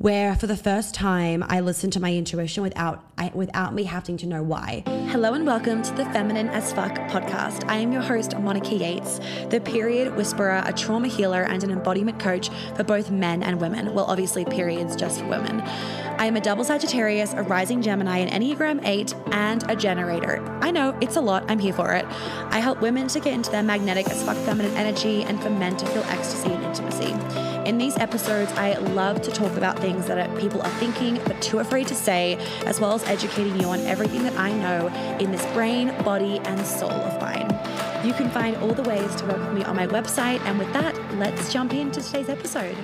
where for the first time I listened to my intuition without I, without me having to know why. Hello and welcome to the Feminine as Fuck podcast. I am your host, Monica Yates, the period whisperer, a trauma healer, and an embodiment coach for both men and women. Well, obviously, periods just for women. I am a double Sagittarius, a rising Gemini, an Enneagram 8, and a generator. I know it's a lot, I'm here for it. I help women to get into their magnetic as fuck feminine energy and for men to feel ecstasy and intimacy. In these episodes, I love to talk about things that people are thinking but too afraid to say, as well as educating you on everything that I know in this brain, body, and soul of mine. You can find all the ways to work with me on my website. And with that, let's jump into today's episode.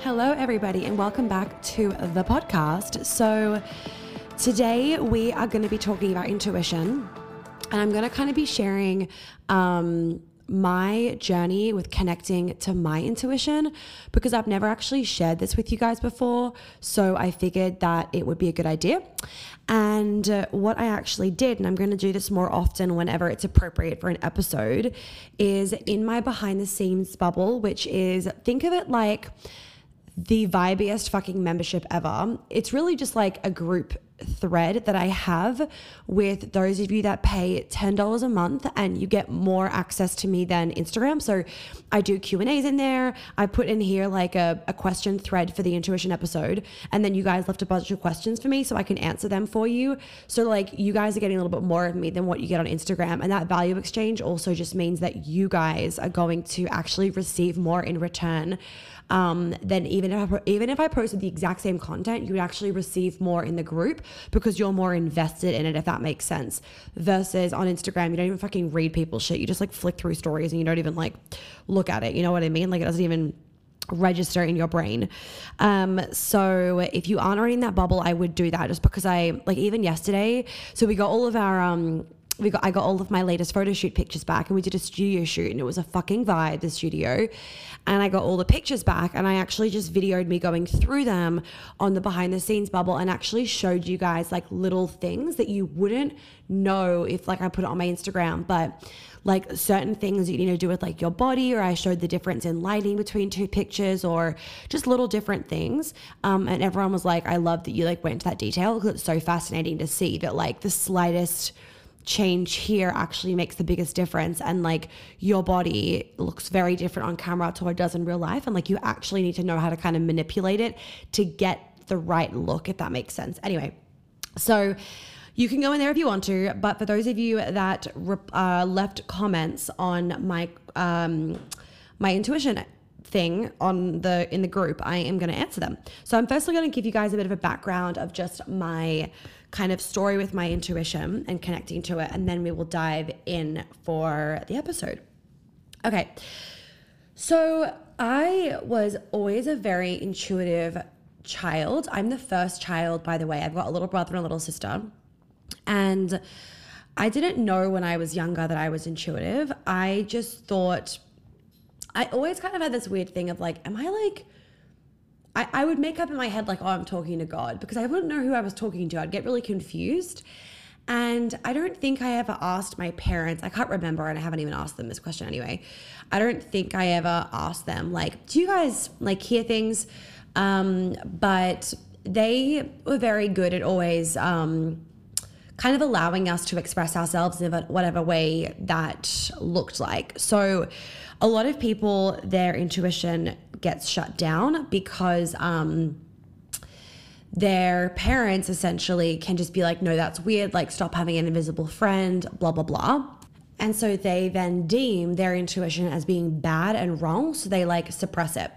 Hello, everybody, and welcome back to the podcast. So, today we are going to be talking about intuition, and I'm going to kind of be sharing um, my journey with connecting to my intuition because I've never actually shared this with you guys before. So, I figured that it would be a good idea. And uh, what I actually did, and I'm going to do this more often whenever it's appropriate for an episode, is in my behind the scenes bubble, which is think of it like the vibiest fucking membership ever. It's really just like a group thread that I have with those of you that pay $10 a month and you get more access to me than Instagram. So I do Q&As in there. I put in here like a, a question thread for the intuition episode and then you guys left a bunch of questions for me so I can answer them for you. So like you guys are getting a little bit more of me than what you get on Instagram and that value exchange also just means that you guys are going to actually receive more in return um, even if I, even if I posted the exact same content, you would actually receive more in the group because you're more invested in it, if that makes sense. Versus on Instagram, you don't even fucking read people's shit. You just like flick through stories and you don't even like look at it. You know what I mean? Like it doesn't even register in your brain. Um, so if you aren't already in that bubble, I would do that just because I like even yesterday. So we got all of our um we got I got all of my latest photo shoot pictures back and we did a studio shoot and it was a fucking vibe the studio. And I got all the pictures back and I actually just videoed me going through them on the behind the scenes bubble and actually showed you guys like little things that you wouldn't know if like I put it on my Instagram. But like certain things you need to do with like your body or I showed the difference in lighting between two pictures or just little different things. Um, and everyone was like I love that you like went into that detail because it's so fascinating to see that like the slightest change here actually makes the biggest difference. And like your body looks very different on camera to what it does in real life. And like you actually need to know how to kind of manipulate it to get the right look if that makes sense. Anyway so you can go in there if you want to. But for those of you that uh, left comments on my um, my intuition thing on the in the group i am going to answer them. So i'm firstly going to give you guys a bit of a background of just my kind of story with my intuition and connecting to it. And then we will dive in for the episode. Okay. So I was always a very intuitive child. I'm the first child, by the way. I've got a little brother and a little sister. And I didn't know when I was younger that I was intuitive. I just thought, I always kind of had this weird thing of like, am I like, I, I would make up in my head like, oh, I'm talking to God because I wouldn't know who I was talking to. I'd get really confused. And I don't think I ever asked my parents, I can't remember, and I haven't even asked them this question anyway. I don't think I ever asked them, like, do you guys like hear things? Um, but they were very good at always um, kind of allowing us to express ourselves in whatever way that looked like. So, a lot of people, their intuition gets shut down because um, their parents essentially can just be like, no, that's weird, like, stop having an invisible friend, blah, blah, blah. And so they then deem their intuition as being bad and wrong. So they like suppress it.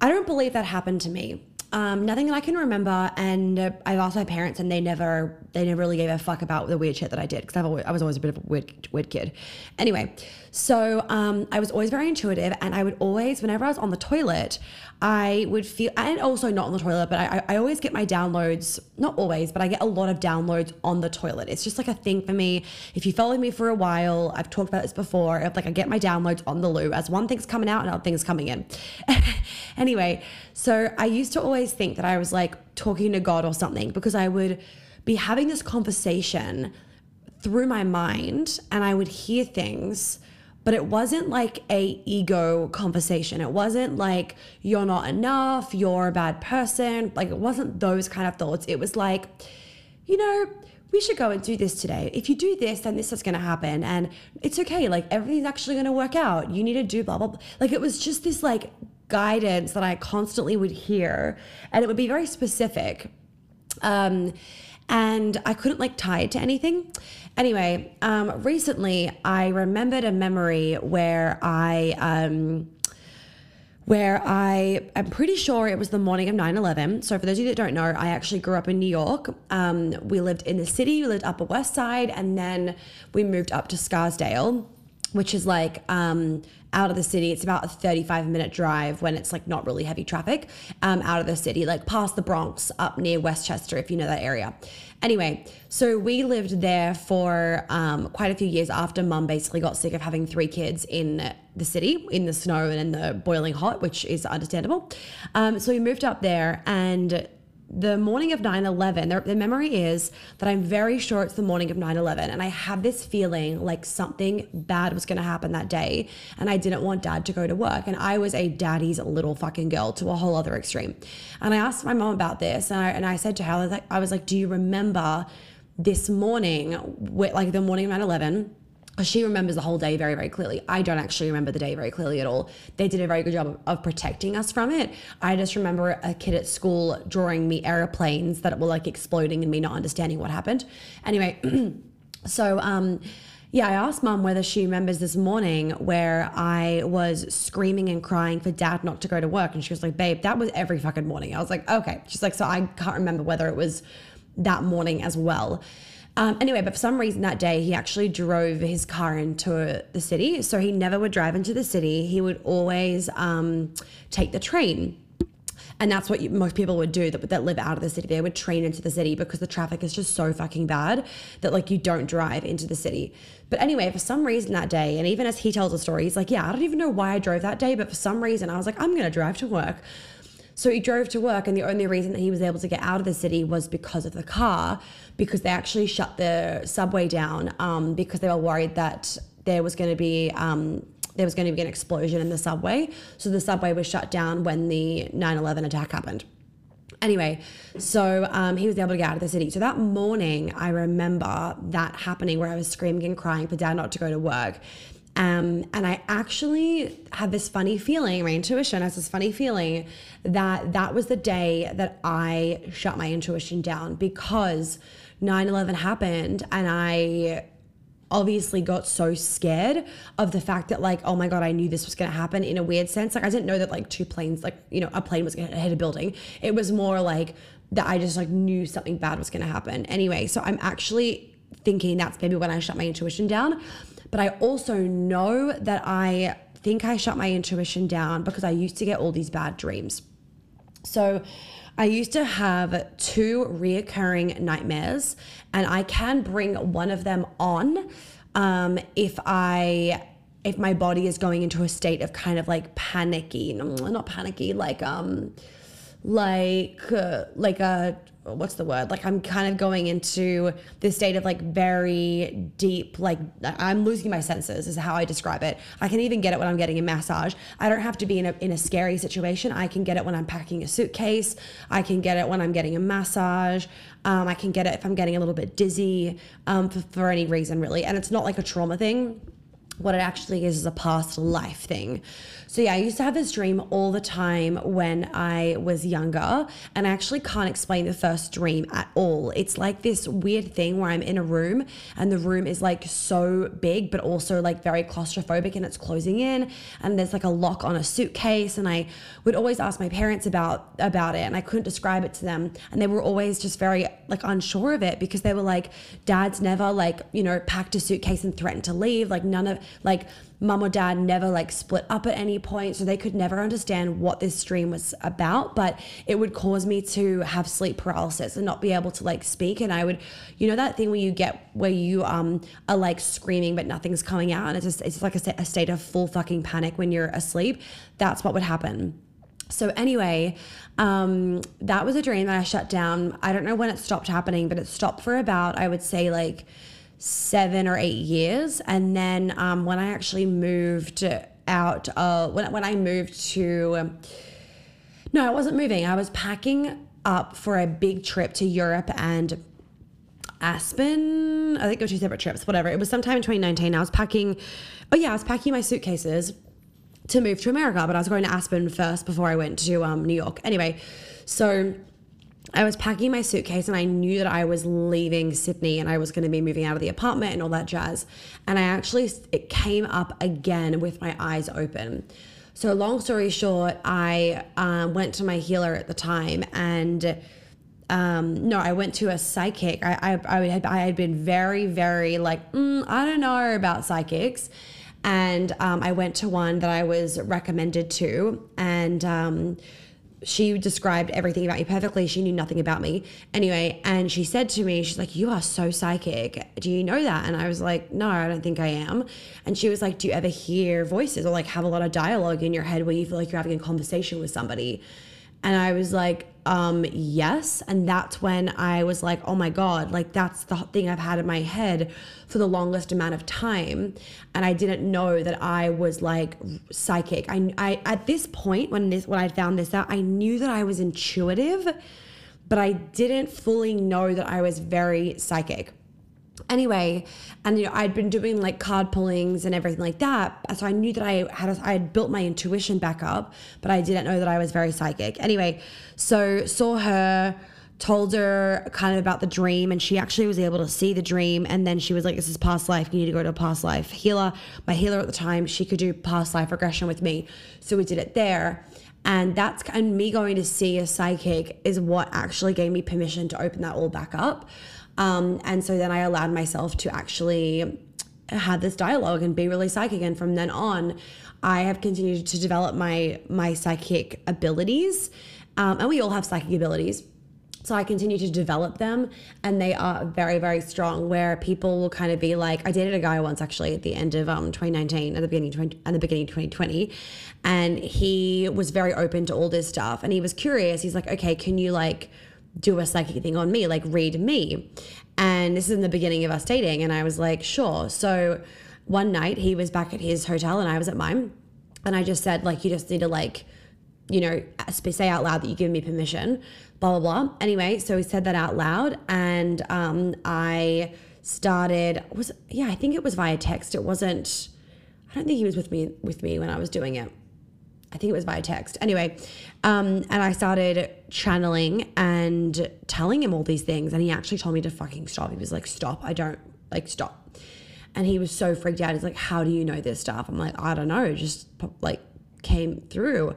I don't believe that happened to me. Um, nothing that I can remember, and uh, I've asked my parents, and they never, they never really gave a fuck about the weird shit that I did because I was always a bit of a weird, weird kid. Anyway, so um, I was always very intuitive, and I would always, whenever I was on the toilet, I would feel, and also not on the toilet, but I, I always get my downloads, not always, but I get a lot of downloads on the toilet. It's just like a thing for me. If you follow me for a while, I've talked about this before. Like I get my downloads on the loo as one thing's coming out, another thing's coming in. anyway, so I used to always think that I was like talking to God or something because I would be having this conversation through my mind and I would hear things but it wasn't like a ego conversation. It wasn't like you're not enough, you're a bad person. Like it wasn't those kind of thoughts. It was like, you know, we should go and do this today. If you do this, then this is going to happen. And it's okay. Like everything's actually going to work out. You need to do blah, blah, blah. Like it was just this like guidance that I constantly would hear. And it would be very specific. Um, and I couldn't like tie it to anything. Anyway, um, recently I remembered a memory where I, um, where I am pretty sure it was the morning of 9 11. So, for those of you that don't know, I actually grew up in New York. Um, we lived in the city, we lived Upper West Side, and then we moved up to Scarsdale, which is like um, out of the city. It's about a 35 minute drive when it's like not really heavy traffic um, out of the city, like past the Bronx, up near Westchester, if you know that area. Anyway, so we lived there for um, quite a few years after mum basically got sick of having three kids in the city, in the snow and in the boiling hot, which is understandable. Um, so we moved up there and the morning of 9 11, the, memory is that I'm very sure it's the morning of 9 11. And I have this feeling like something bad was going to happen that day. And I didn't want dad to go to work. And I was a daddy's little fucking girl to a whole other extreme. And I asked my mom about this. And I, and I said to her, I was like, I was like Do you remember this morning, like the morning of 9 11? she remembers the whole day very, very clearly. I don't actually remember the day very clearly at all. They did a very good job of, protecting us from it. I just remember a kid at school drawing me airplanes that were like exploding and me not understanding what happened. Anyway, so um, yeah, I asked mom whether she remembers this morning where I was screaming and crying for dad not to go to work. And she was like, babe, that was every fucking morning. I was like, okay. She's like, so I can't remember whether it was that morning as well. Um, anyway, but for some reason that day, he actually drove his car into the city. So he never would drive into the city. He would always um, take the train. And that's what you, most people would do that, that live out of the city. They would train into the city because the traffic is just so fucking bad that like you don't drive into the city. But anyway, for some reason that day, and even as he tells the story, he's like, yeah, I don't even know why I drove that day, but for some reason I was like, I'm going to drive to work. So he drove to work, and the only reason that he was able to get out of the city was because of the car, because they actually shut the subway down um, because they were worried that there was going to be. Um, there was going to be an explosion in the subway. So the subway was shut down when the 9 11 attack happened. Anyway, so um, he was able to get out of the city. So that morning, I remember that happening where I was screaming and crying for dad not to go to work. Um, and I actually had this funny feeling, my intuition has this funny feeling that that was the day that I shut my intuition down because 9 11 happened and I obviously got so scared of the fact that like oh my god i knew this was going to happen in a weird sense. Like i didn't know that like two planes like you know a plane was going to hit a building. It was more like that i just like knew something bad was going to happen. Anyway so i'm actually thinking that's maybe when i shut my intuition down. But I also know that I think I shut my intuition down because I used to get all these bad dreams. So I used to have two reoccurring nightmares, and I can bring one of them on um, if I if my body is going into a state of kind of like panicky, not panicky, like um like uh, like a what's the word? Like i'm kind of going into this state of like very deep like i'm losing my senses is how i describe it. I can even get it when i'm getting a massage. I don't have to be in a, in a scary situation. I can get it when i'm packing a suitcase. I can get it when i'm getting a massage. Um, i can get it if i'm getting a little bit dizzy um, for, for any reason really. And it's not like a trauma thing. What it actually is is a past life thing. So, yeah, I used to have this dream all the time when I was younger, and I actually can't explain the first dream at all. It's like this weird thing where I'm in a room and the room is like so big, but also like very claustrophobic and it's closing in, and there's like a lock on a suitcase. And I would always ask my parents about about it, and I couldn't describe it to them, and they were always just very like unsure of it because they were like, Dad's never like, you know, packed a suitcase and threatened to leave. Like, none of like mom or dad never like split up at any point so they could never understand what this dream was about but it would cause me to have sleep paralysis and not be able to like speak and i would you know that thing where you get where you um are like screaming but nothing's coming out and it's just it's like a, a state of full fucking panic when you're asleep that's what would happen so anyway, um, that was a dream that I shut down. I don't know when it stopped happening, but it stopped for about I would say like seven or eight years. And then um, when I actually moved out, uh, when, when I moved to, um, no, I wasn't moving. I was packing up for a big trip to Europe and Aspen. I think it was two separate trips, whatever. It was sometime in 2019. I was packing, oh yeah, I was packing my suitcases to move to America, but I was going to Aspen first before I went to um, New York. Anyway, so I was packing my suitcase and I knew that I was leaving Sydney and I was going to be moving out of the apartment and all that jazz. And I actually, it came up again with my eyes open. So, long story short, I um, went to my healer at the time and um, no, I went to a psychic. I, I, I, had, I had been very, very like, mm, I don't know about psychics. And um, I went to one that I was recommended to. And um, she described everything about me perfectly. She knew nothing about me. Anyway, and she said to me, she's like, You are so psychic. Do you know that? And I was like, No, I don't think I am. And she was like, Do you ever hear voices or like have a lot of dialogue in your head where you feel like you're having a conversation with somebody? And I was like, um, yes. And that's when I was like, oh my God, like that's the thing I've had in my head for the longest amount of time. And I didn't know that I was like psychic. I, I at this point when this when I found this out, I knew that I was intuitive, but I didn't fully know that I was very psychic anyway and you know i'd been doing like card pullings and everything like that so i knew that i had a, i had built my intuition back up but i didn't know that i was very psychic. Anyway so saw her told her kind of about the dream and she actually was able to see the dream and then she was like this is past life. You need to go to a past life healer. My healer at the time she could do past life regression with me so we did it there. And that's and me going to see a psychic is what actually gave me permission to open that all back up um, and so then I allowed myself to actually have this dialogue and be really psychic. And from then on, I have continued to develop my my psychic abilities. Um, and we all have psychic abilities. So I continue to develop them, and they are very, very strong. Where people will kind of be like, I dated a guy once actually at the end of um, 2019, at the beginning, 20, at the beginning of 2020, and he was very open to all this stuff, and he was curious. He's like, okay, can you like do a psychic thing on me, like read me. And this is in the beginning of us dating. And I was like, sure. So one night he was back at his hotel and I was at mine. And I just said, like, you just need to, like, you know, say out loud that you give me permission, blah, blah, blah. Anyway, so he said that out loud. And um, I started, was, yeah, I think it was via text. It wasn't, I don't think he was with me, with me when I was doing it. I think it was via text. Anyway, um, and I started channeling and telling him all these things. And he actually told me to fucking stop. He was like, stop. I don't like stop. And he was so freaked out. He's like, how do you know this stuff? I'm like, I don't know. Just like came through.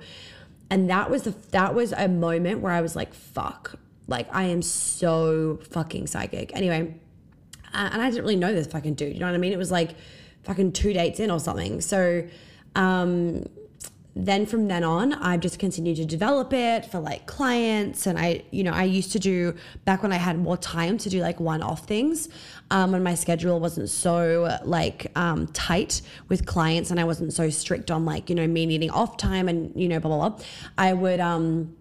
And that was the, that was a moment where I was like, fuck, like I am so fucking psychic. Anyway, and I didn't really know this fucking dude. You know what I mean? It was like fucking two dates in or something. So, um, then from then on i've just continued to develop it for like clients. And i you know i used to do back when i had more time to do like one-off things um, when my schedule wasn't so like um, tight with clients and i wasn't so strict on like you know me needing off time and you know blah blah blah i would um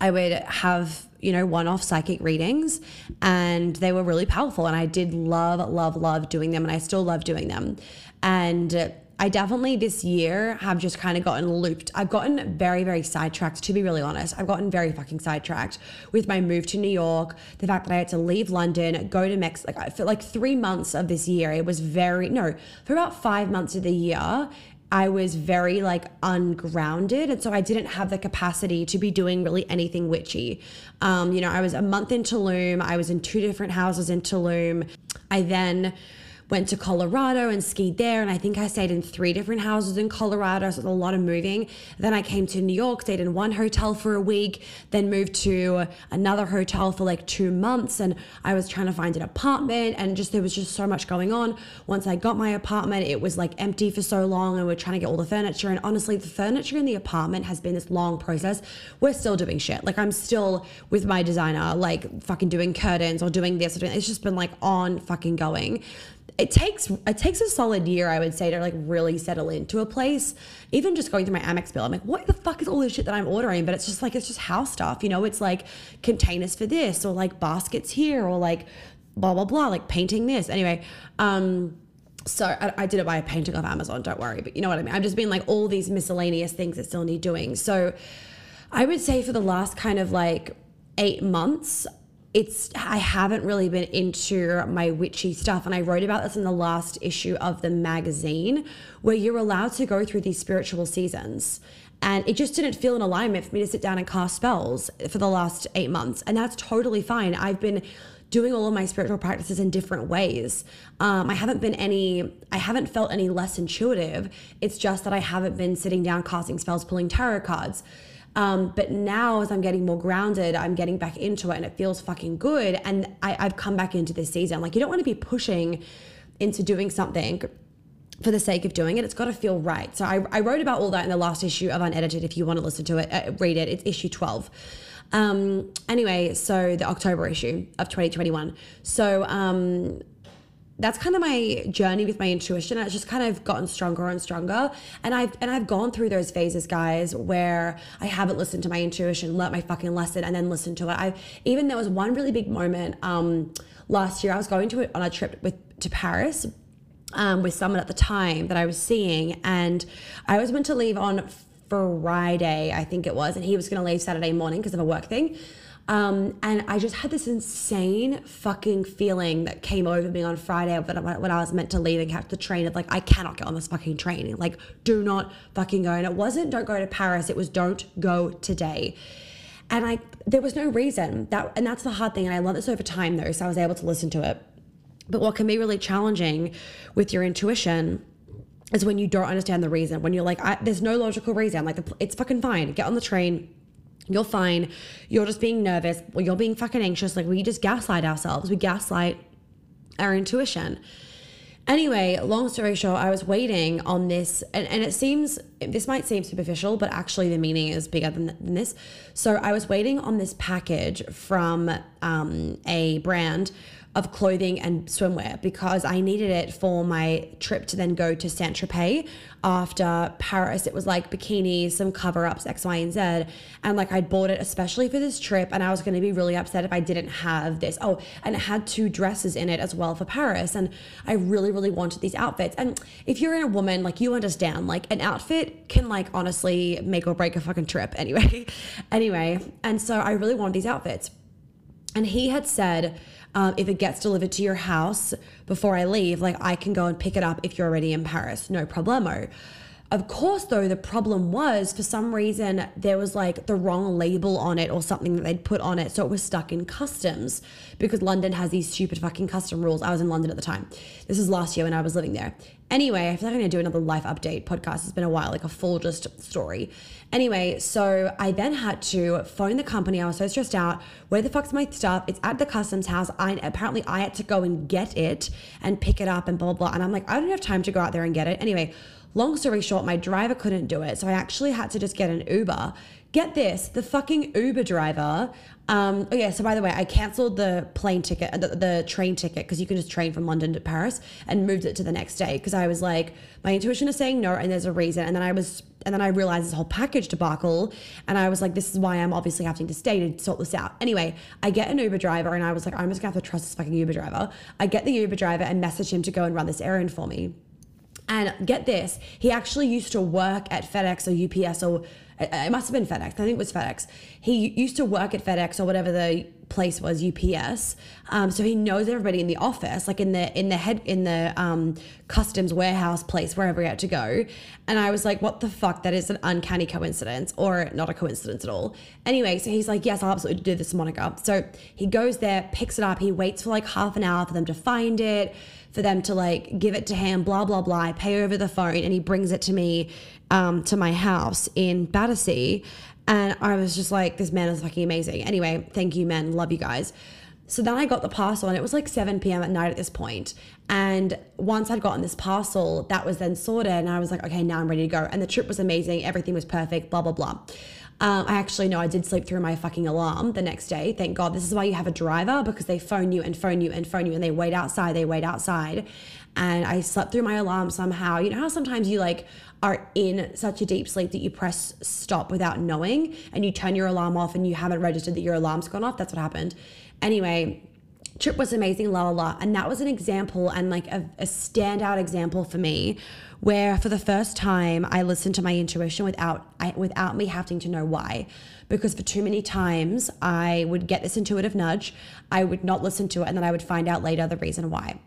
i would have you know one-off psychic readings and they were really powerful and i did love love love doing them and i still love doing them. And I definitely this year have just kind of gotten looped. I've gotten very, very sidetracked, to be really honest. I've gotten very fucking sidetracked with my move to New York, the fact that I had to leave London, go to Mexico. Like, for like three months of this year, it was very, no, for about five months of the year, I was very like ungrounded. And so I didn't have the capacity to be doing really anything witchy. Um, you know, I was a month in Tulum, I was in two different houses in Tulum. I then went to Colorado and skied there. And I think I stayed in three different houses in Colorado. So a lot of moving. Then I came to New York, stayed in one hotel for a week, then moved to another hotel for like two months. And I was trying to find an apartment and just there was just so much going on. Once I got my apartment, it was like empty for so long and we're trying to get all the furniture. And honestly, the furniture in the apartment has been this long process. We're still doing shit. Like I'm still with my designer, like fucking doing curtains or doing this or doing it's just been like on fucking going it takes it takes a solid year, I would say, to like really settle into a place. Even just going through my Amex bill, I'm like, what the fuck is all this shit that I'm ordering? But it's just like it's just house stuff, you know. It's like containers for this, or like baskets here, or like blah blah blah, like painting this. Anyway, um, so I, I did it by a painting off Amazon. Don't worry, but you know what I mean. I've just been like all these miscellaneous things that still need doing. So I would say for the last kind of like eight months, it's I haven't really been into my witchy stuff and I wrote about this in the last issue of the magazine where you're allowed to go through these spiritual seasons. And it just didn't feel in alignment for me to sit down and cast spells for the last 8 months. And that's totally fine. I've been doing all of my spiritual practices in different ways. Um, I haven't been any I haven't felt any less intuitive. It's just that I haven't been sitting down casting spells pulling tarot cards um, but now, as I'm getting more grounded, I'm getting back into it and it feels fucking good. And I, I've come back into this season. Like, you don't want to be pushing into doing something for the sake of doing it. It's got to feel right. So I, I, wrote about all that in the last issue of Unedited. If you want to listen to it, uh, read it. It's issue 12. Um, anyway, so the October issue of 2021. So um, that's kind of my journey with my intuition. It's just kind of gotten stronger and stronger. And I've and I've gone through those phases, guys, where I haven't listened to my intuition, learnt my fucking lesson, and then listened to it. I even there was one really big moment um, last year. I was going to it on a trip with to Paris um, with someone at the time that I was seeing, and I was meant to leave on Friday, I think it was, and he was going to leave Saturday morning because of a work thing. Um, and I just had this insane fucking feeling that came over me on Friday when I was meant to leave and catch the train of like, I cannot get on this fucking train. Like, do not fucking go. And it wasn't don't go to Paris, it was don't go today. And I, there was no reason that, and that's the hard thing. And I learned this over time though, so I was able to listen to it. But what can be really challenging with your intuition is when you don't understand the reason. When you're like, there's no logical reason. Like, it's fucking fine. Get on the train you're fine. You're just being nervous or you're being fucking anxious. Like we just gaslight ourselves. We gaslight our intuition. Anyway, long story short, I was waiting on this, and, and it seems this might seem superficial, but actually the meaning is bigger than, than this. So I was waiting on this package from um, a brand of clothing and swimwear because I needed it for my trip to then go to Saint Tropez after Paris. It was like bikinis, some cover ups, X, Y, and Z. And like I'd bought it especially for this trip, and I was going to be really upset if I didn't have this. Oh, and it had two dresses in it as well for Paris. And I really, really wanted these outfits. And if you're a woman, like you understand, like an outfit can like honestly make or break a fucking trip anyway. anyway, and so I really wanted these outfits. And he had said, um, if it gets delivered to your house before I leave, like I can go and pick it up if you're already in Paris, no problemo. Of course, though, the problem was for some reason there was like the wrong label on it or something that they'd put on it. So it was stuck in customs because London has these stupid fucking custom rules. I was in London at the time. This was last year when I was living there. Anyway, I feel like I'm gonna do another life update podcast. It's been a while, like a full just story. Anyway, so I then had to phone the company. I was so stressed out. Where the fuck's my stuff? It's at the customs house. I apparently I had to go and get it and pick it up and blah blah blah. And I'm like, I don't have time to go out there and get it. Anyway, Long story short, my driver couldn't do it. So I actually had to just get an Uber. Get this, the fucking Uber driver. Um, oh yeah, so by the way, I canceled the plane ticket, the, the train ticket, because you can just train from London to Paris and moved it to the next day. Because I was like, my intuition is saying no, and there's a reason. And then I was, and then I realized this whole package debacle, and I was like, this is why I'm obviously having to stay to sort this out. Anyway, I get an Uber driver, and I was like, I'm just gonna have to trust this fucking Uber driver. I get the Uber driver and message him to go and run this errand for me. And get this, he actually used to work at FedEx or UPS or it must have been FedEx. I think it was FedEx. He used to work at FedEx or whatever the place was, UPS. Um, so he knows everybody in the office, like in the in the head in the um, customs warehouse place, wherever he had to go. And I was like, "What the fuck? That is an uncanny coincidence, or not a coincidence at all." Anyway, so he's like, "Yes, I'll absolutely do this, Monica." So he goes there, picks it up. He waits for like half an hour for them to find it for them to like give it to him, blah, blah, blah. I pay over the phone and he brings it to me um, to my house in Battersea. And I was just like, this man is fucking amazing. Anyway, thank you, men. Love you guys. So then I got the parcel and it was like 7 p.m. at night at this point. And once I'd gotten this parcel, that was then sorted. And I was like, okay, now I'm ready to go. And the trip was amazing. Everything was perfect, blah, blah, blah. Um, I actually know I did sleep through my fucking alarm the next day. Thank God. This is why you have a driver because they phone you and phone you and phone you and they wait outside. They wait outside. And I slept through my alarm somehow. You know how sometimes you like are in such a deep sleep that you press stop without knowing and you turn your alarm off and you haven't registered that your alarm's gone off? That's what happened. Anyway, trip was amazing, la la la. And that was an example and like a, a standout example for me where for the first time I listened to my intuition without I, without me having to know why. Because for too many times I would get this intuitive nudge, I would not listen to it, and then I would find out later the reason why.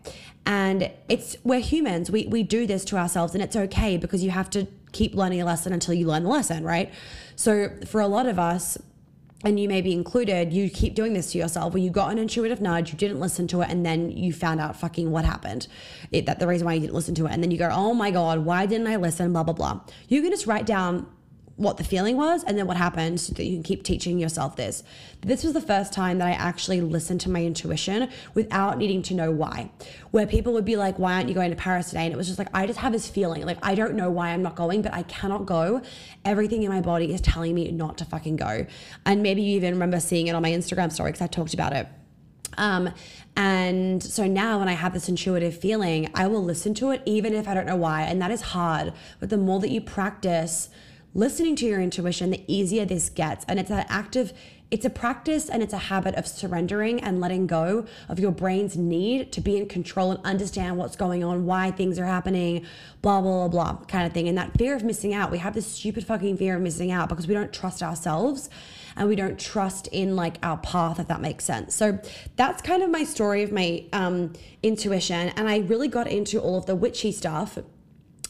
And it's we're humans. We we do this to ourselves, and it's okay because you have to keep learning a lesson until you learn the lesson, right? So for a lot of us, and you may be included, you keep doing this to yourself where you got an intuitive nudge, you didn't listen to it, and then you found out fucking what happened. It, that the reason why you didn't listen to it. And then you go, oh my God, why didn't I listen? Blah, blah, blah. You can just write down what the feeling was and then what happened so that you can keep teaching yourself this. This was the first time that I actually listened to my intuition without needing to know why. Where people would be like, Why aren't you going to Paris today? And it was just like, I just have this feeling. Like, I don't know why I'm not going, but I cannot go. Everything in my body is telling me not to fucking go. And maybe you even remember seeing it on my Instagram story because I talked about it. Um, and so now when I have this intuitive feeling, I will listen to it even if I don't know why. And that is hard. But the more that you practice, listening to your intuition, the easier this gets. And it's an active, it's a practice and it's a habit of surrendering and letting go of your brain's need to be in control and understand what's going on, why things are happening, blah, blah, blah, blah, kind of thing. And that fear of missing out, we have this stupid fucking fear of missing out because we don't trust ourselves and we don't trust in like our path, if that makes sense. So that's kind of my story of my um, intuition. And I really got into all of the witchy stuff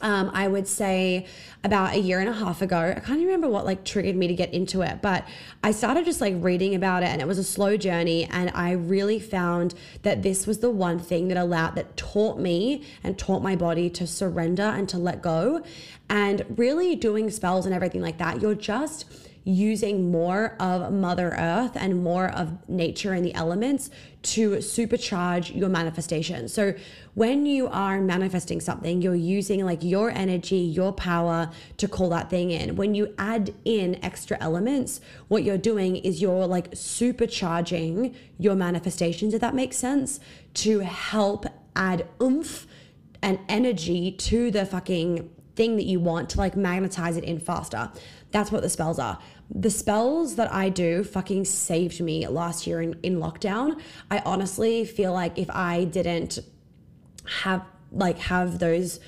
um, I would say about a year and a half ago. I can't remember what like triggered me to get into it, but I started just like reading about it and it was a slow journey. And I really found that this was the one thing that allowed, that taught me and taught my body to surrender and to let go. And really doing spells and everything like that, you're just using more of Mother Earth and more of nature and the elements to supercharge your manifestation. So when you are manifesting something, you're using like your energy, your power to call that thing in. When you add in extra elements, what you're doing is you're like supercharging your manifestations, if that makes sense, to help add oomph and energy to the fucking thing that you want to like magnetize it in faster. That's what the spells are the spells that I do fucking saved me last year in, in lockdown. I honestly feel like if I didn't have like have those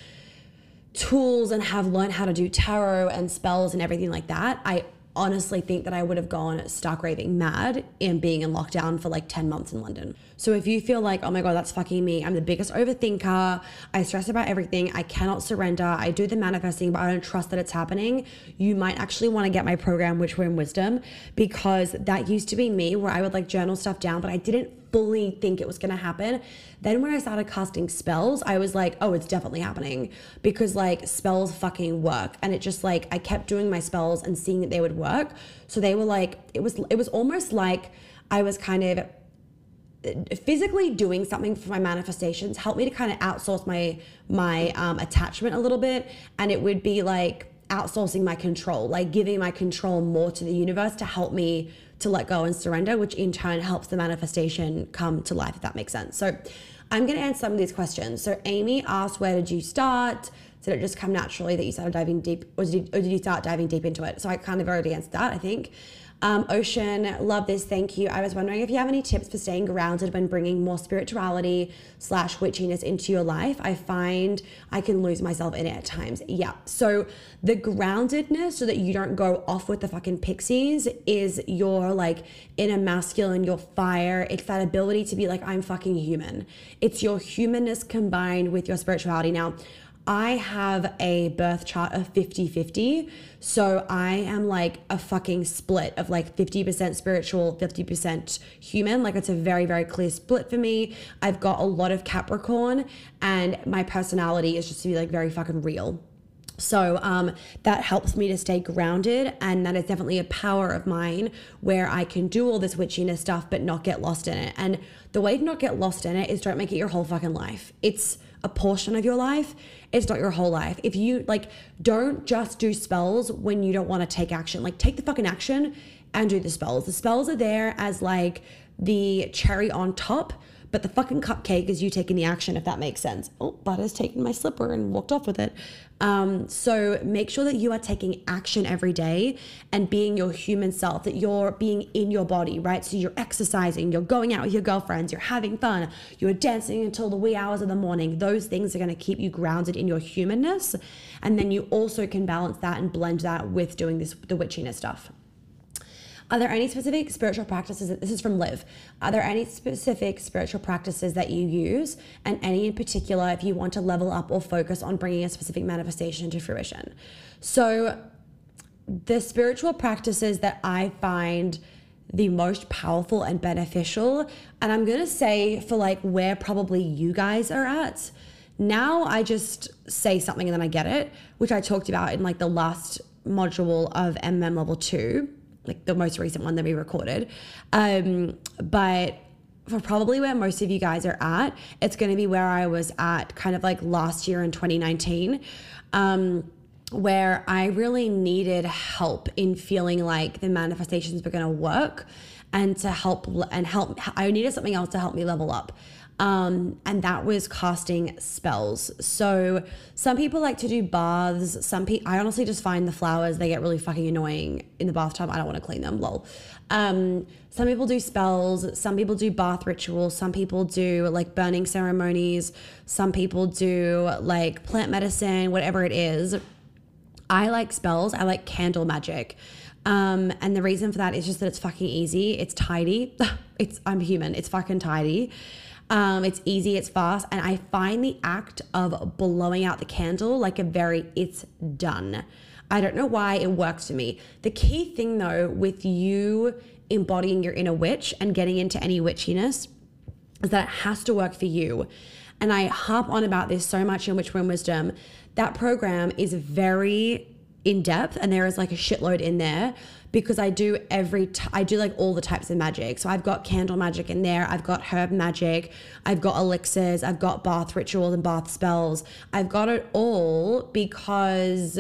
tools and have learned how to do tarot and spells and everything like that, I honestly think that I would have gone stark raving mad in being in lockdown for like 10 months in London. So if you feel like, oh my God, that's fucking me, I'm the biggest overthinker, I stress about everything, I cannot surrender, I do the manifesting, but I don't trust that it's happening, you might actually want to get my program, Witch Wound Wisdom, because that used to be me where I would like journal stuff down, but I didn't fully think it was going to happen. Then when I started casting spells, I was like, oh, it's definitely happening because like spells fucking work. And it just like I kept doing my spells and seeing that they would work. So they were like it was it was almost like I was kind of physically doing something for my manifestations helped me to kind of outsource my my um, attachment a little bit and it would be like outsourcing my control like giving my control more to the universe to help me to let go and surrender, which in turn helps the manifestation come to life, if that makes sense. So I'm going to answer some of these questions. So Amy asked, where did you start? Did it just come naturally that you started diving deep, or did, you, or did you start diving deep into it? So I kind of already answered that, I think. Um, Ocean, love this. Thank you. I was wondering if you have any tips for staying grounded when bringing more spirituality slash witchiness into your life. I find I can lose myself in it at times. Yeah. So the groundedness, so that you don't go off with the fucking pixies, is your like inner masculine, your fire. It's that ability to be like, I'm fucking human. It's your humanness combined with your spirituality. Now, I have a birth chart of 50 50. So I am like a fucking split of like 50% spiritual, 50% human. Like it's a very, very clear split for me. I've got a lot of Capricorn and my personality is just to be like very fucking real. So um, that helps me to stay grounded, and that is definitely a power of mine where I can do all this witchiness stuff but not get lost in it. And the way to not get lost in it is don't make it your whole fucking life. It's a portion of your life. It's not your whole life. If you like, don't just do spells when you don't want to take action. Like, take the fucking action and do the spells. The spells are there as like the cherry on top, But the fucking cupcake is you taking the action, if that makes sense. Oh, Butter's taken my slipper and walked off with it. Um, so make sure that you are taking action every day and being your human self, that you're being in your body, right? So you're exercising, you're going out with your girlfriends, you're having fun, you're dancing until the wee hours of the morning. Those things are going to keep you grounded in your humanness. And then you also can balance that and blend that with doing this, the witchiness stuff. Are there any specific spiritual practices? That, This is from Liv. Are there any specific spiritual practices that you use, and any in particular if you want to level up or focus on bringing a specific manifestation to fruition? So, the spiritual practices that I find the most powerful and beneficial, and I'm gonna say for like where probably you guys are at. Now I just say something and then I get it, which I talked about in like the last module of MM level two like the most recent one that we recorded. Um, but for probably where most of you guys are at, it's going to be where I was at kind of like last year in 2019. Um, where I really needed help in feeling like the manifestations were going to work and to help and help I needed something else to help me level up. Um, and that was casting spells. So some people like to do baths. Some people, I honestly just find the flowers they get really fucking annoying in the bathtub. I don't want to clean them. Lol. Um, some people do spells. Some people do bath rituals. Some people do like burning ceremonies. Some people do like plant medicine, whatever it is. I like spells. I like candle magic. Um, and the reason for that is just that it's fucking easy. It's tidy. it's I'm human. It's fucking tidy. Um, it's easy, it's fast, and I find the act of blowing out the candle like a very it's done. I don't know why it works for me. The key thing though, with you embodying your inner witch and getting into any witchiness, is that it has to work for you. And I harp on about this so much in Witch Woman Wisdom. That program is very in depth and there is like a shitload in there because I do every t- I do like all the types of magic. So I've got candle magic in there, I've got herb magic, I've got elixirs, I've got bath rituals and bath spells. I've got it all because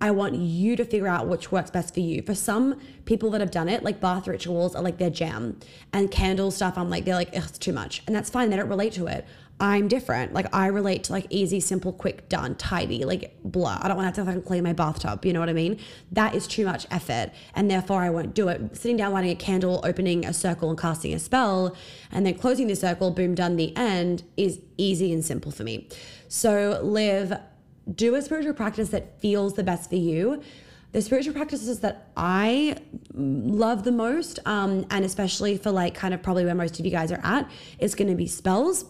I want you to figure out which works best for you. For some people that have done it, like bath rituals are like their jam, and candle stuff, I'm like, they're like, it's too much. And that's fine, they don't relate to it. I'm different. Like I relate to like easy, simple, quick, done, tidy, like blah. I don't want to have to clean my bathtub. You know what I mean? That is too much effort, and therefore I won't do it. Sitting down, lighting a candle, opening a circle, and casting a spell, and then closing the circle, boom, done. The end is easy and simple for me. So Liv, do a spiritual practice that feels the best for you. The spiritual practices that I love the most, um, and especially for like kind of probably where most of you guys are at, is going to be spells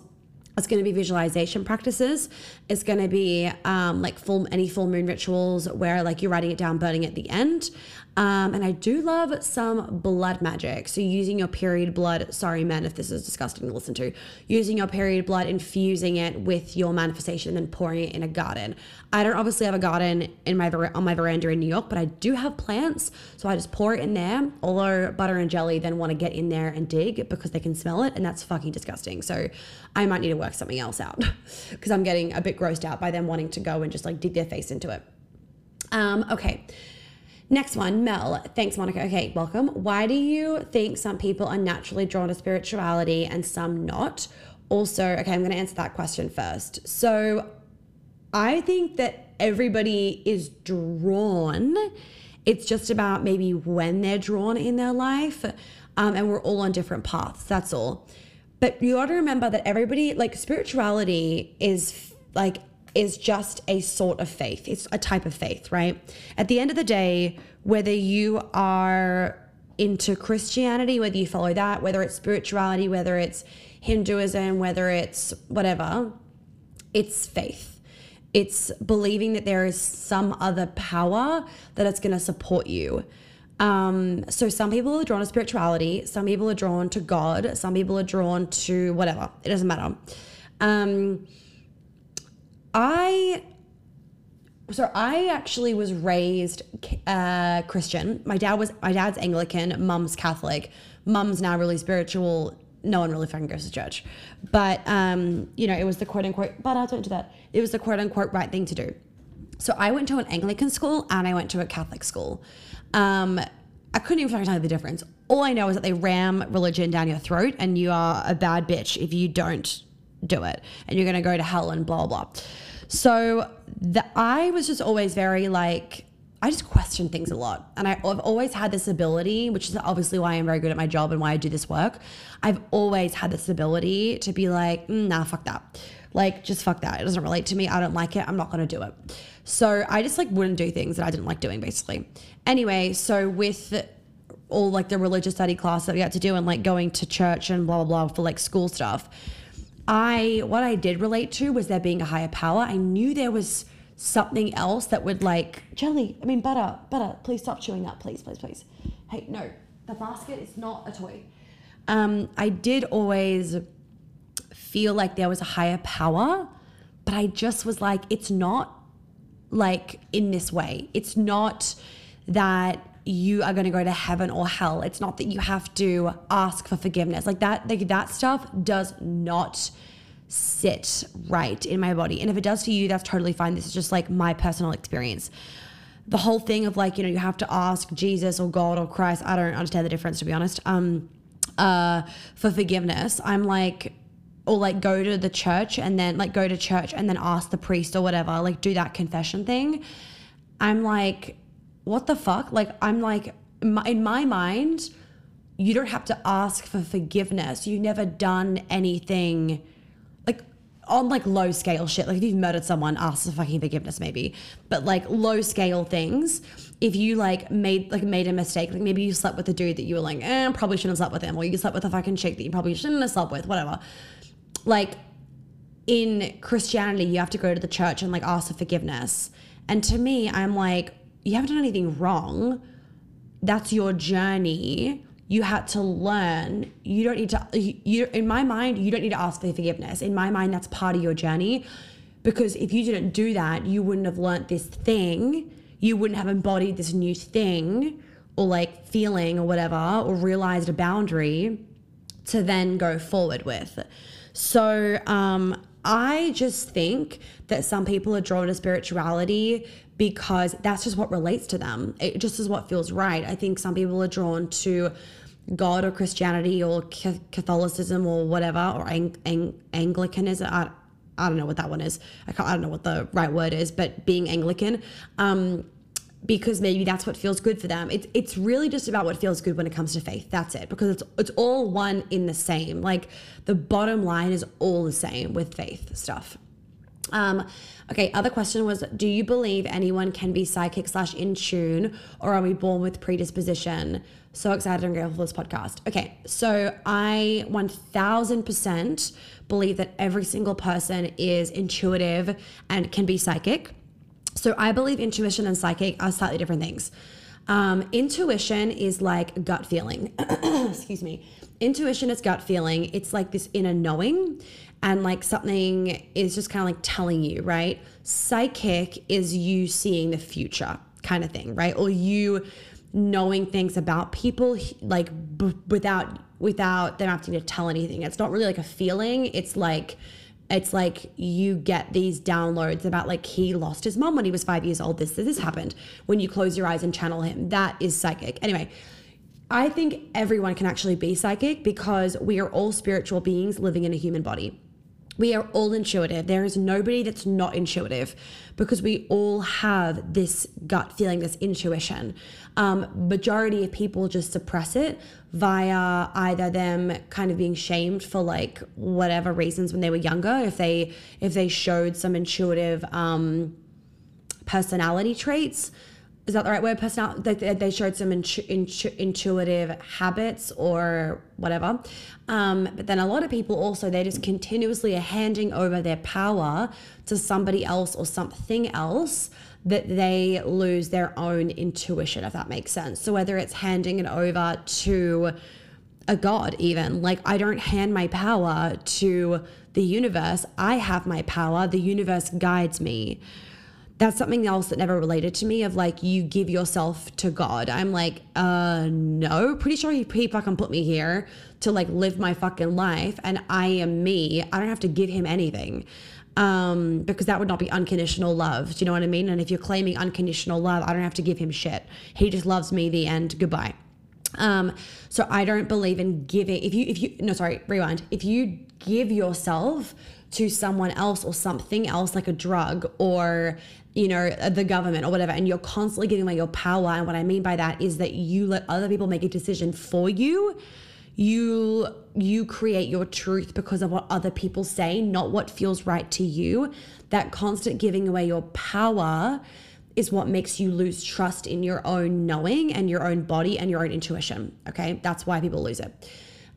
it's going to be visualization practices. It's going to be um, like full any full moon rituals where like you're writing it down, burning at the end. Um, and I do love some blood magic. So using your period blood, sorry men if this is disgusting to listen to, using your period blood, infusing it with your manifestation, and then pouring it in a garden. I don't obviously have a garden in my on my veranda in New York, but I do have plants, so I just pour it in there. Although butter and jelly then want to get in there and dig because they can smell it, and that's fucking disgusting. So I might need to work something else out because I'm getting a bit grossed out by them wanting to go and just like dig their face into it. Um, okay. Next one, Mel. Thanks, Monica. Okay, welcome. Why do you think some people are naturally drawn to spirituality and some not? Also, okay, I'm going to answer that question first. So, I think that everybody is drawn. It's just about maybe when they're drawn in their life. Um, and we're all on different paths. That's all. But you got to remember that everybody, like, spirituality is like is just a sort of faith. It's a type of faith, right? At the end of the day, whether you are into Christianity, whether you follow that, whether it's spirituality, whether it's Hinduism, whether it's whatever, it's faith. It's believing that there is some other power that it's going to support you. Um, so some people are drawn to spirituality, some people are drawn to God, some people are drawn to whatever. It doesn't matter. Um, I so I actually was raised uh, Christian. My dad was my dad's Anglican, mum's Catholic. Mum's now really spiritual. No one really fucking goes to church, but um, you know it was the quote unquote. But I don't do that. It was the quote unquote right thing to do. So I went to an Anglican school and I went to a Catholic school. Um, I couldn't even tell you the difference. all I know is that they ram religion down your throat and you are a bad bitch if you don't do it and you're to go to hell and blah, blah. So the, I was just always very like, I just question things a lot. And I, I've always had this ability, which is obviously why I'm very good at my job and why I do this work. I've always had this ability to be like, mm, nah, fuck that. Like, just fuck that. It doesn't relate to me. I don't like it. I'm not going to do it. So I just like wouldn't do things that I didn't like doing, basically. Anyway, so with all like the religious study class that we had to do and like going to church and blah, blah, blah for like school stuff, I, what I did relate to was there being a higher power. I knew there was something else that would like jelly. I mean butter, butter. Please stop chewing that, please, please, please. Hey, no, the basket is not a toy. Um, I did always feel like there was a higher power, but I just was like, it's not like in this way. It's not that you are going to go to heaven or hell. It's not that you have to ask for forgiveness. Like that, like that stuff does not sit right in my body. And if it does for you, that's totally fine. This is just like my personal experience. The whole thing of like, you know, you have to ask Jesus or God or Christ, I don't understand the difference to be honest. Um uh for forgiveness. I'm like or like go to the church and then like go to church and then ask the priest or whatever, like do that confession thing. I'm like what the fuck? Like I'm like in my mind, you don't have to ask for forgiveness. You've never done anything like on like low scale shit, like if you've murdered someone, ask for fucking forgiveness maybe. But like low scale things, if you like made like made a mistake, like maybe you slept with a dude that you were like, eh, probably shouldn't have slept with him, or you slept with a fucking chick that you probably shouldn't have slept with, whatever. Like in Christianity, you have to go to the church and like ask for forgiveness. And to me, I'm like, you haven't done anything wrong. That's your journey. You had to learn. You don't need to you in my mind you don't need to ask for forgiveness. In my mind that's part of your journey. Because if you didn't do that you wouldn't have learnt this thing. You wouldn't have embodied this new thing or like feeling or whatever or realized a boundary to then go forward with. So um I just think that some people are drawn to spirituality because that's just what relates to them. It just is what feels right. I think some people are drawn to God or Christianity or Catholicism or whatever or Ang- Ang- Anglicanism. I, I don't know what that one is. I, can't, I don't know what the right word is, but being Anglican. Um, because maybe that's what feels good for them. It's it's really just about what feels good when it comes to faith. That's it. Because it's it's all one in the same. Like the bottom line is all the same with faith stuff. Um, okay, other question was Do you believe anyone can be psychic slash in tune, or are we born with predisposition? So excited and grateful for this podcast. Okay, so I 1000% believe that every single person is intuitive and can be psychic. So I believe intuition and psychic are slightly different things. Um, intuition is like gut feeling. Excuse me. Intuition is gut feeling. It's like this inner knowing and like something is just kind of like telling you, right? Psychic is you seeing the future kind of thing, right? Or you knowing things about people like b- without without them having to tell anything. It's not really like a feeling. It's like it's like you get these downloads about like he lost his mom when he was five years old. This this happened when you close your eyes and channel him. That is psychic. Anyway, I think everyone can actually be psychic because we are all spiritual beings living in a human body we are all intuitive. There is nobody that's not intuitive because we all have this gut feeling, this intuition. Um, majority of people just suppress it via either them kind of being shamed for like whatever reasons when they were younger. If they if they showed some intuitive um, personality traits, is that the right word? Personality. They, they showed some intu, intu, intuitive habits or whatever. Um, but then a lot of people also they just continuously are handing over their power to somebody else or something else that they lose their own intuition, if that makes sense. So whether it's handing it over to a god, even like I don't hand my power to the universe. I have my power. The universe guides me that's something else that never related to me of like you give yourself to God. I'm like, uh no, pretty sure he, he fucking put me here to like live my fucking life and I am me. I don't have to give him anything. Um, because that would not be unconditional love. Do you know what I mean? And if you're claiming unconditional love, I don't have to give him shit. He just loves me, the end, goodbye. Um, so I don't believe in giving. If you, if you, no, sorry, rewind. If you give yourself to someone else or something else, like a drug or you know uh, the government or whatever, and you're constantly giving away your power. And what I mean by that is that you let other people make a decision for you. You you create your truth because of what other people say, not what feels right to you. That constant giving away your power is what makes you lose trust in your own knowing and your own body and your own intuition. Okay. That's why people lose it.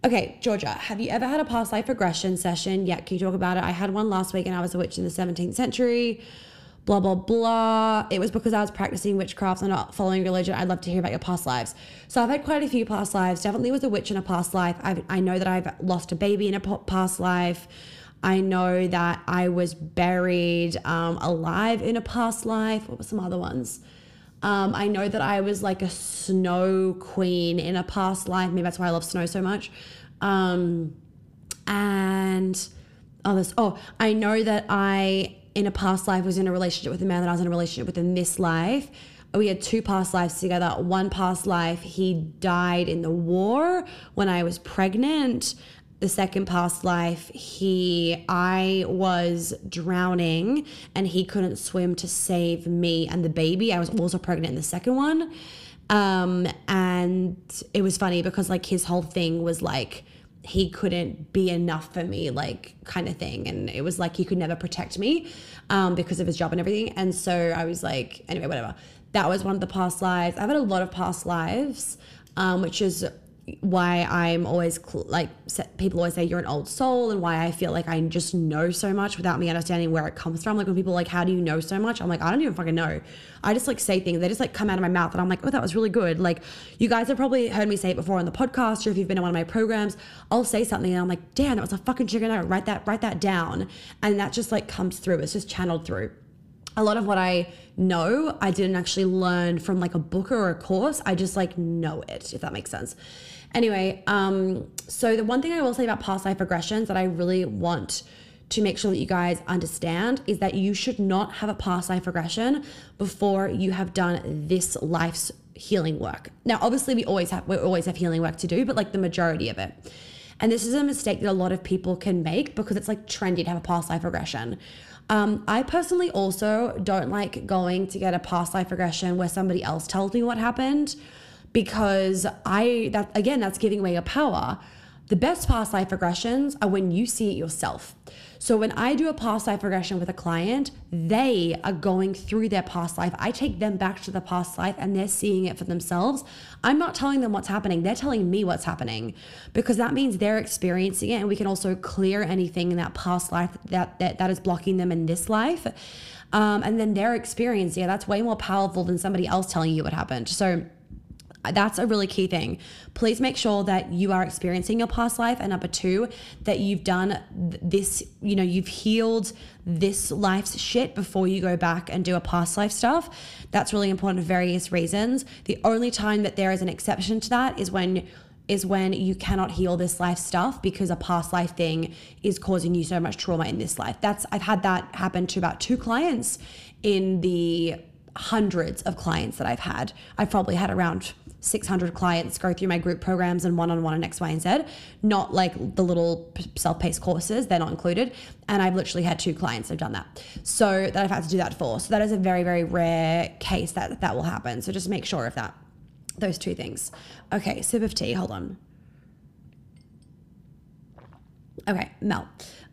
Okay, Georgia, have you ever had a past life regression session? Yeah, can you talk about it? I had one last week and I was a witch in the 17th century. Blah, blah, blah. It was because I was practicing witchcraft and not following religion. I'd love to hear about your past lives. So I've had quite a few past lives. Definitely was a witch in a past life. I've, I know that I've lost a baby in a past life. I know that I was buried um, alive in a past life. What were some other ones? Um, I know that I was like a snow queen in a past life. Maybe that's why I love snow so much. Um, and others. Oh, I know that I in a past life was in a relationship with a man that I was in a relationship with in this life. We had two past lives together. One past life, he died in the war when I was pregnant the second past life, he I was drowning and he couldn't swim to save me and the baby. I was also pregnant in the second one. Um, and it was funny because like his whole thing was like he couldn't be enough for me, like kind of thing. And it was like he could never protect me um, because of his job and everything. And so I was like, anyway, whatever. That was one of the past lives. I've had a lot of past lives, um, which is why I'm always cl- like people always say you're an old soul and why I feel like I just know so much without me understanding where it comes from. Like when people are like, how do you know so much? I'm like, I don't even fucking know. I just like say things. They just like come out of my mouth and I'm like, oh, that was really good. Like you guys have probably heard me say it before on the podcast or if you've been in one of my programs, I'll say something and I'm like, damn, that was a fucking chicken nugget. Write that, write that down. And that just like comes through. It's just channeled through a lot of what I know, I didn't actually learn from like a book or a course. I just like know it, if that makes sense. Anyway, um, so the one thing I will say about past life regressions that I really want to make sure that you guys understand is that you should not have a past life regression before you have done this life's healing work. Now, obviously, we always have we always have healing work to do, but like the majority of it. And this is a mistake that a lot of people can make because it's like trendy to have a past life regression. Um, I personally also don't like going to get a past life regression where somebody else tells me what happened because I that again that's giving away your power. The best past life regressions are when you see it yourself. So when I do a past life regression with a client, they are going through their past life. I take them back to the past life and they're seeing it for themselves. I'm not telling them what's happening. They're telling me what's happening because that means they're experiencing it and we can also clear anything in that past life that that, that is blocking them in this life. Um, and then their experience, yeah, that's way more powerful than somebody else telling you what happened. So that's a really key thing. Please make sure that you are experiencing your past life. And number two, that you've done this, you know, you've healed this life's shit before you go back and do a past life stuff. That's really important for various reasons. The only time that there is an exception to that is when is when you cannot heal this life stuff because a past life thing is causing you so much trauma in this life. That's I've had that happen to about two clients in the hundreds of clients that I've had. I've probably had around 600 clients go through my group programs and one-on-one and X, Y, and Z, not like the little self-paced courses, they're not included. And I've literally had two clients have done that. So that I've had to do that for. So that is a very, very rare case that that will happen. So just make sure of that. Those two things. Okay, sip of tea, hold on. Okay, Mel.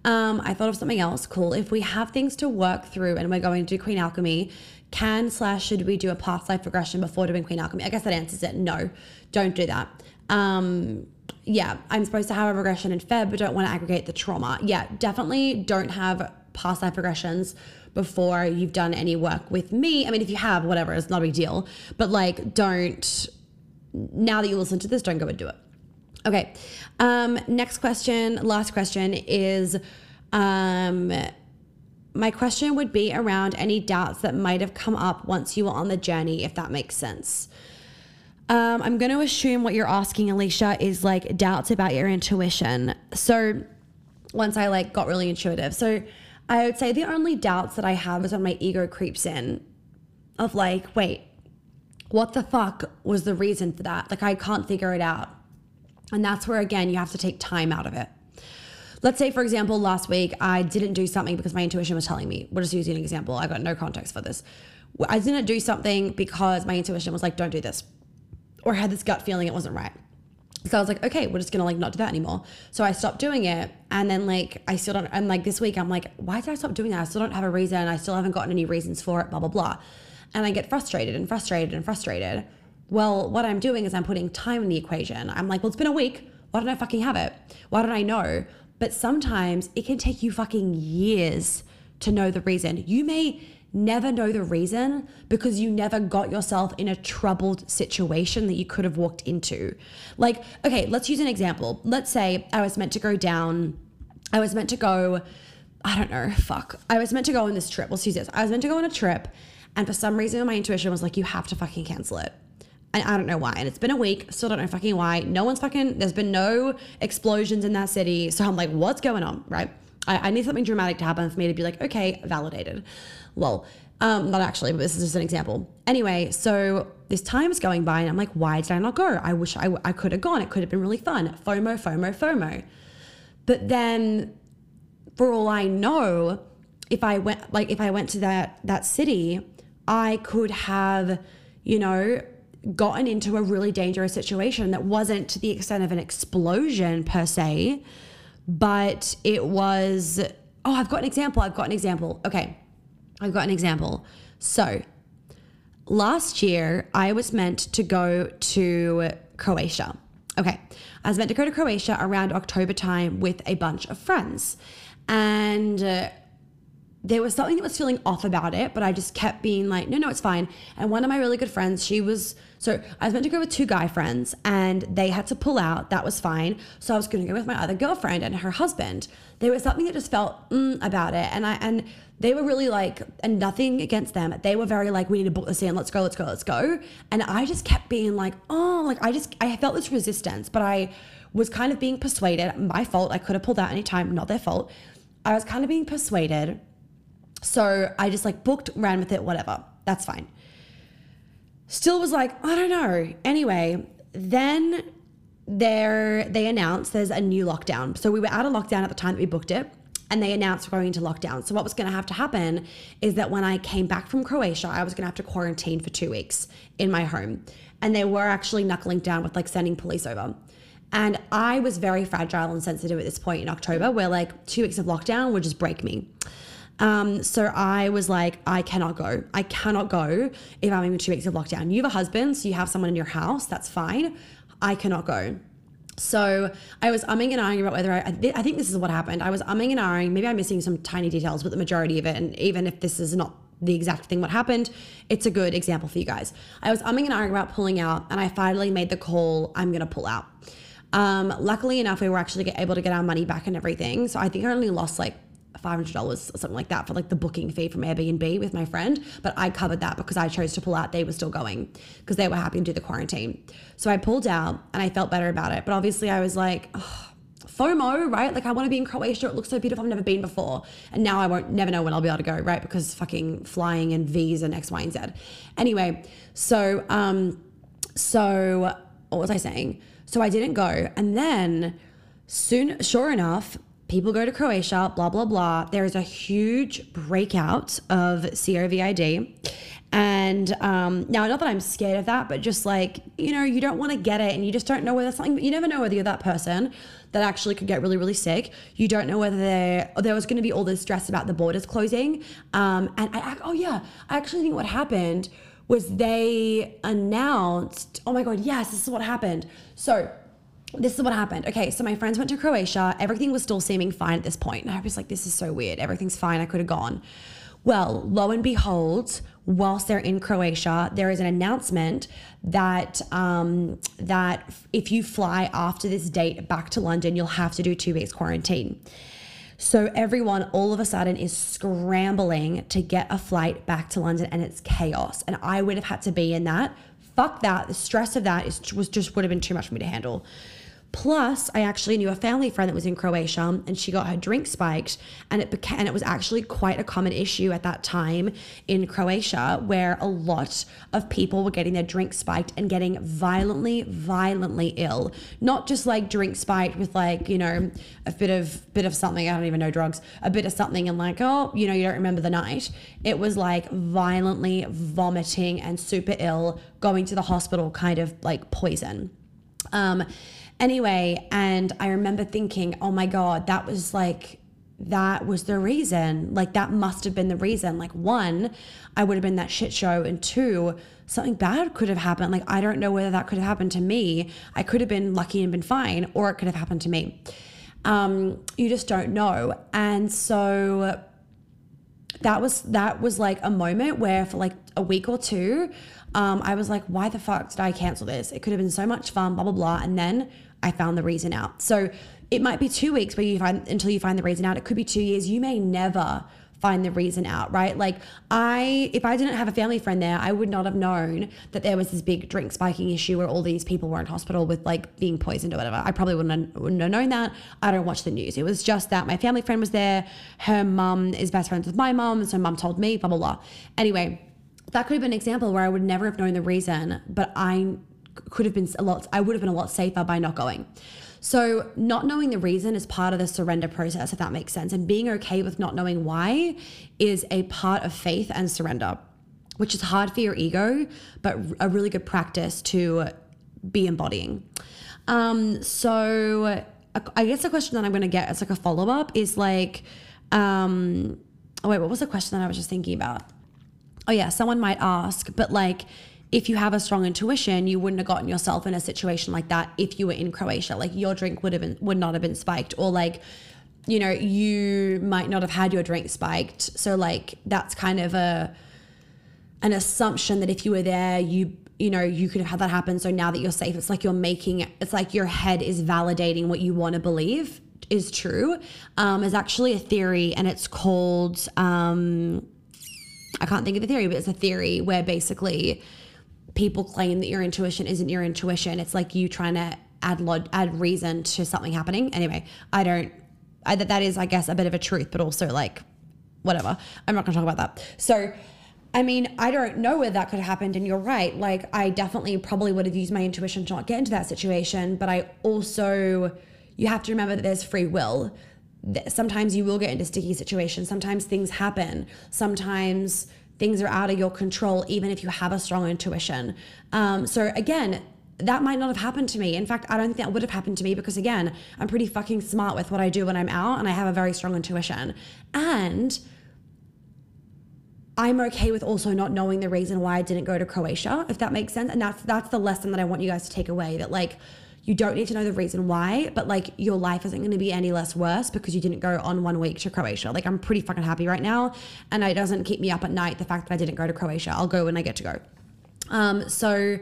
Um, I thought of something else cool. If we have things to work through and we're going to do Queen Alchemy, can slash should we do a past life regression before doing Queen Alchemy? I guess that answers it. No, don't do that. Um, yeah, I'm supposed to have a regression in Feb, but don't want to aggregate the trauma. Yeah, definitely don't have past life regressions before you've done any work with me. I mean, if you have, whatever, it's not a big deal. But like, don't, now that you listen to this, don't go and do it. Okay. Um, next question, last question is, um, my question would be around any doubts that might have come up once you were on the journey, if that makes sense. Um, I'm going to assume what you're asking, Alicia, is like doubts about your intuition. So once I like got really intuitive, so I would say the only doubts that I have is when my ego creeps in, of like, wait, what the fuck was the reason for that? Like, I can't figure it out. And that's where, again, you have to take time out of it. Let's say, for example, last week I didn't do something because my intuition was telling me. We're just using an example. I've got no context for this. I didn't do something because my intuition was like, don't do this. Or had this gut feeling it wasn't right. So I was like, okay, we're just gonna like not do that anymore. So I stopped doing it. And then like I still don't and like this week I'm like, why did I stop doing that? I still don't have a reason. I still haven't gotten any reasons for it, blah, blah, blah. And I get frustrated and frustrated and frustrated. Well, what I'm doing is I'm putting time in the equation. I'm like, well, it's been a week. Why don't I fucking have it? Why don't I know? But sometimes it can take you fucking years to know the reason. You may never know the reason because you never got yourself in a troubled situation that you could have walked into. Like, okay, let's use an example. Let's say I was meant to go down, I was meant to go, I don't know, fuck. I was meant to go on this trip. Let's use this. I was meant to go on a trip, and for some reason, my intuition was like, you have to fucking cancel it. And I don't know why. And it's been a week, still don't know fucking why. No one's fucking, there's been no explosions in that city. So I'm like, what's going on, right? I, I need something dramatic to happen for me to be like, okay, validated. Well, um, not actually, but this is just an example. Anyway, so this time is going by and I'm like, why did I not go? I wish I, I could have gone. It could have been really fun. FOMO, FOMO, FOMO. But then for all I know, if I went like if I went to that that city, I could have, you know, gotten into a really dangerous situation that wasn't to the extent of an explosion per se, but it was oh, I've got an example. I've got an example. Okay. I've got an example. So, last year I was meant to go to Croatia. Okay. I was meant to go to Croatia around October time with a bunch of friends. And uh, there was something that was feeling off about it, but I just kept being like, no, no, it's fine. And one of my really good friends, she was, so I was meant to go with two guy friends and they had to pull out. That was fine. So I was going to go with my other girlfriend and her husband. There was something that just felt mm, about it. And I, and they were really like, and nothing against them. They were very like, we need to book this in. Let's go, let's go, let's go. And I just kept being like, oh, like I just, I felt this resistance, but I was kind of being persuaded. My fault. I could have pulled out anytime, not their fault. I was kind of being persuaded so I just like booked, ran with it, whatever. That's fine. Still was like, I don't know. Anyway, then there they announced there's a new lockdown. So we were out of lockdown at the time that we booked it and they announced we're going into lockdown. So what was going to have to happen is that when I came back from Croatia, I was going to have to quarantine for 2 weeks in my home. And they were actually knuckling down with like sending police over. And I was very fragile and sensitive at this point in October where like 2 weeks of lockdown would just break me. Um, so I was like, I cannot go. I cannot go if I'm in two weeks of lockdown. You have a husband, so you have someone in your house. That's fine. I cannot go. So I was umming and ahhing about whether I, I think this is what happened. I was umming and ahhing. Maybe I'm missing some tiny details, but the majority of it, and even if this is not the exact thing what happened, it's a good example for you guys. I was umming and ahhing about pulling out, and I finally made the call. I'm gonna pull out. Um, luckily enough, we were actually able to get our money back and everything. So I think I only lost like $500 or something like that for like the booking fee from Airbnb with my friend. But I covered that because I chose to pull out. They were still going because they were happy to do the quarantine. So I pulled out and I felt better about it. But obviously I was like, oh, FOMO, right? Like I want to be in Croatia. It looks so beautiful. I've never been before. And now I won't never know when I'll be able to go, right? Because fucking flying and V's and X, Y, and Z. Anyway, so um, so what was I saying? So I didn't go. And then soon, sure enough, people go to Croatia, blah, blah, blah. There's a huge breakout of COVID. And um, now, not that I'm scared of that, but just like, you know, you don't want to get it and you just don't know whether something, you never know whether you're that person that actually could get really, really sick. You don't know whether there, there was going to be all this stress about the borders closing. Um, and I, oh yeah, I actually think what happened was they announced, oh my God, yes, this is what happened. So, this is what happened. Okay, so my friends went to Croatia. Everything was still seeming fine at this point. And I was like, this is so weird. Everything's fine. I could have gone. Well, lo and behold, whilst they're in Croatia, there is an announcement that um, that if you fly after this date back to London, you'll have to do two weeks quarantine. So everyone all of a sudden is scrambling to get a flight back to London, and it's chaos. And I would have had to be in that. Fuck that. The stress of that is was just would have been too much for me to handle. Plus, I actually knew a family friend that was in Croatia and she got her drink spiked and it became and it was actually quite a common issue at that time in Croatia where a lot of people were getting their drink spiked and getting violently violently ill. Not just like drink spiked with like, you know, a bit of bit of something, I don't even know drugs, a bit of something and like, oh, you know, you don't remember the night. It was like violently vomiting and super ill, going to the hospital kind of like poison. Um Anyway, and I remember thinking, oh my God, that was like, that was the reason. Like, that must have been the reason. Like, one, I would have been that shit show. And two, something bad could have happened. Like, I don't know whether that could have happened to me. I could have been lucky and been fine, or it could have happened to me. Um, you just don't know. And so that was that was like a moment where for like a week or two um, i was like why the fuck did i cancel this it could have been so much fun blah blah blah and then I found the reason out. So it might be two weeks where you find until you find the reason out. It could be two years. You may never find the reason out, right? Like I, if I didn't have a family friend there, I would not have known that there was this big drink spiking issue where all these people were in hospital with like being poisoned or whatever. I probably wouldn't have, wouldn't have known that. I don't watch the news. It was just that my family friend was there. Her mum is best friends with my mum, so mum told me, blah blah blah. Anyway, that could have been an example where I would never have known the reason, but I could have been a lot, I would have been a lot safer by not going. So, not knowing the reason is part of the surrender process, if that makes sense. And being okay with not knowing why is a part of faith and surrender, which is hard for your ego, but a really good practice to be embodying. Um, so, I guess the question that I'm going to get as like a follow up is like, um, oh, wait, what was the question that I was just thinking about? Oh, yeah, someone might ask, but like, if you have a strong intuition, you wouldn't have gotten yourself in a situation like that if you were in Croatia. Like your drink would have been would not have been spiked, or like, you know, you might not have had your drink spiked. So like that's kind of a an assumption that if you were there, you you know you could have had that happen. So now that you're safe, it's like you're making it's like your head is validating what you want to believe is true. Um, is actually a theory, and it's called um, I can't think of the theory, but it's a theory where basically people claim that your intuition isn't your intuition. It's like you trying to add log- add reason to something happening. Anyway, I don't. I, that that is, I guess, a bit of a truth, but also like whatever. I'm not to talk about that. So. I mean, I don't know where that could have happened, and you're right. Like, I definitely probably would have used my intuition to not get into that situation, but I also, you have to remember that there's free will. Sometimes you will get into sticky situations. Sometimes things happen. Sometimes things are out of your control, even if you have a strong intuition. Um, so again, that might not have happened to me. In fact, I don't think that would have happened to me because again, I'm pretty fucking smart with what I do when I'm out and I have a very strong intuition. And I'm okay with also not knowing the reason why I didn't go to Croatia, if that makes sense. And that's that's the lesson that I want you guys to take away that like you don't need to know the reason why, but like your life isn't going to be any less worse because you didn't go on one week to Croatia. Like I'm pretty fucking happy right now, and it doesn't keep me up at night the fact that I didn't go to Croatia. I'll go when I get to go. Um, so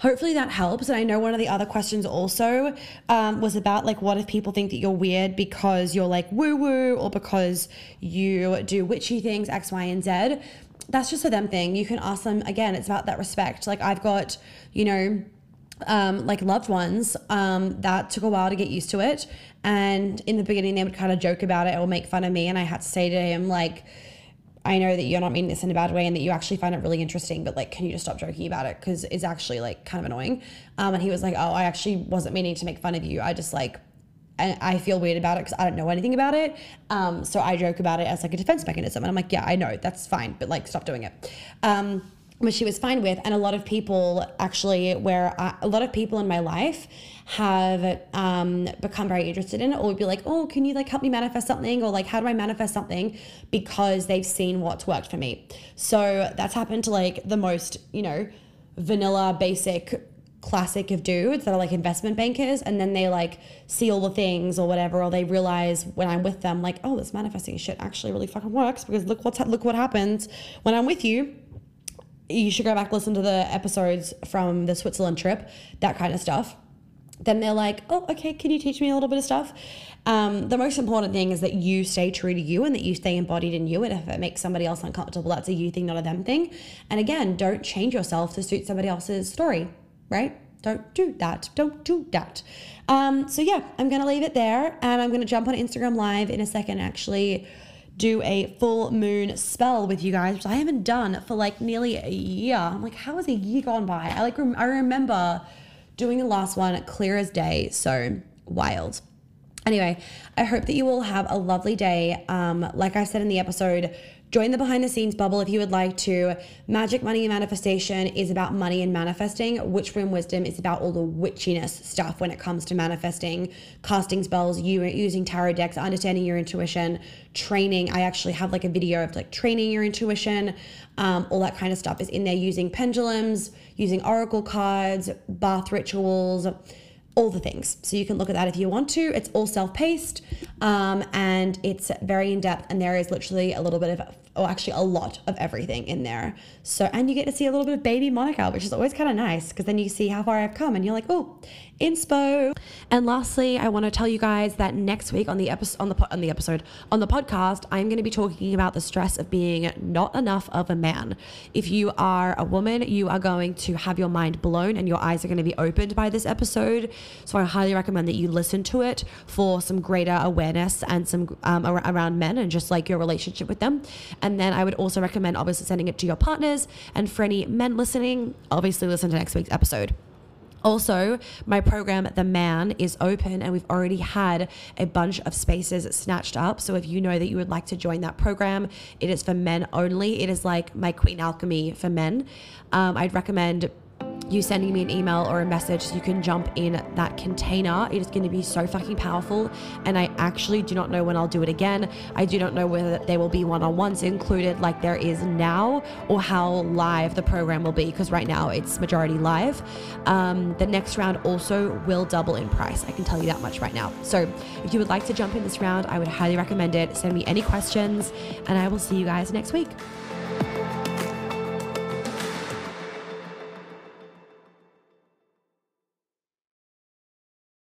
hopefully that helps. And I know one of the other questions also um, was about like, what if people think that you're weird because you're like woo woo or because you do witchy things, X, Y, and Z. That's just a them thing. You can ask them again. It's about that respect. Like I've got, you know um, like loved ones um, that took a while to get used to it. And in the beginning, they would kind of joke about it or make fun of me. And I had to say to him, like, I know that you're not meaning this in a bad way and that you actually find it really interesting, but like, can you just stop joking about it? Because it's actually like kind of annoying. Um, and he was like, oh, I actually wasn't meaning to make fun of you. I just like, I feel weird about it because I don't know anything about it. Um, so I joke about it as like a defense mechanism. And I'm like, yeah, I know that's fine, but like, stop doing it. Um, which she was fine with. And a lot of people actually, where I, a lot of people in my life have um, become very interested in it, or would be like, oh, can you like help me manifest something? Or like, how do I manifest something? Because they've seen what's worked for me. So that's happened to like the most, you know, vanilla, basic classic of dudes that are like investment bankers and then they like see all the things or whatever or they realize when I'm with them like oh this manifesting shit actually really fucking works because look what's look what happens when I'm with you you should go back listen to the episodes from the Switzerland trip, that kind of stuff. Then they're like, oh, okay, can you teach me a little bit of stuff? Um, the most important thing is that you stay true to you and that you stay embodied in you. And if it makes somebody else uncomfortable, that's a you thing, not a them thing. And again, don't change yourself to suit somebody else's story, right? Don't do that. Don't do that. Um, so yeah, I'm gonna leave it there, and I'm gonna jump on Instagram Live in a second. Actually, do a full moon spell with you guys, which I haven't done for like nearly a year. I'm like, how has a year gone by? I like rem- I remember doing the last one clear as day. So wild. Anyway, I hope that you all have a lovely day. Um, like I said in the episode, join the behind the scenes bubble if you would like to. Magic, money, and manifestation is about money and manifesting. Witch Room Wisdom is about all the witchiness stuff when it comes to manifesting, casting spells, you using tarot decks, understanding your intuition, training. I actually have like a video of like training your intuition. Um, all that kind of stuff is in there using pendulums, using oracle cards, bath rituals all the things. So you can look at that if you want to. It's all self paced um, and it's very in depth, and there is literally a little bit of, oh, actually, a lot of everything in there. So, and you get to see a little bit of baby Monica, which is always kind of nice because then you see how far I've come and you're like, oh, inspo. And lastly, I want to tell you guys that next week on the episode on the on the episode on the podcast, I'm going to be talking about the stress of being not enough of a man. If you are a woman, you are going to have your mind blown and your eyes are going to be opened by this episode. So I highly recommend that you listen to it for some greater awareness and some um, around men and just like your relationship with them. And then I would also recommend obviously sending it to your partners. And for any men listening, obviously listen to next week's episode. Also, my program, The Man, is open and we've already had a bunch of spaces snatched up. So if you know that you would like to join that program, it is for men only. It is like my Queen Alchemy for men. Um, I'd recommend you sending me an email or a message you can jump in that container. It is going to be so fucking powerful. And I actually do not know when I'll do it again. I do not know whether there will be one on ones included like there is now or how live the program will be because right now it's majority live. Um, the next round also will double in price. I can tell you that much right now. So if you would like to jump in this round, I would highly recommend it. Send me any questions and I will see you guys next week.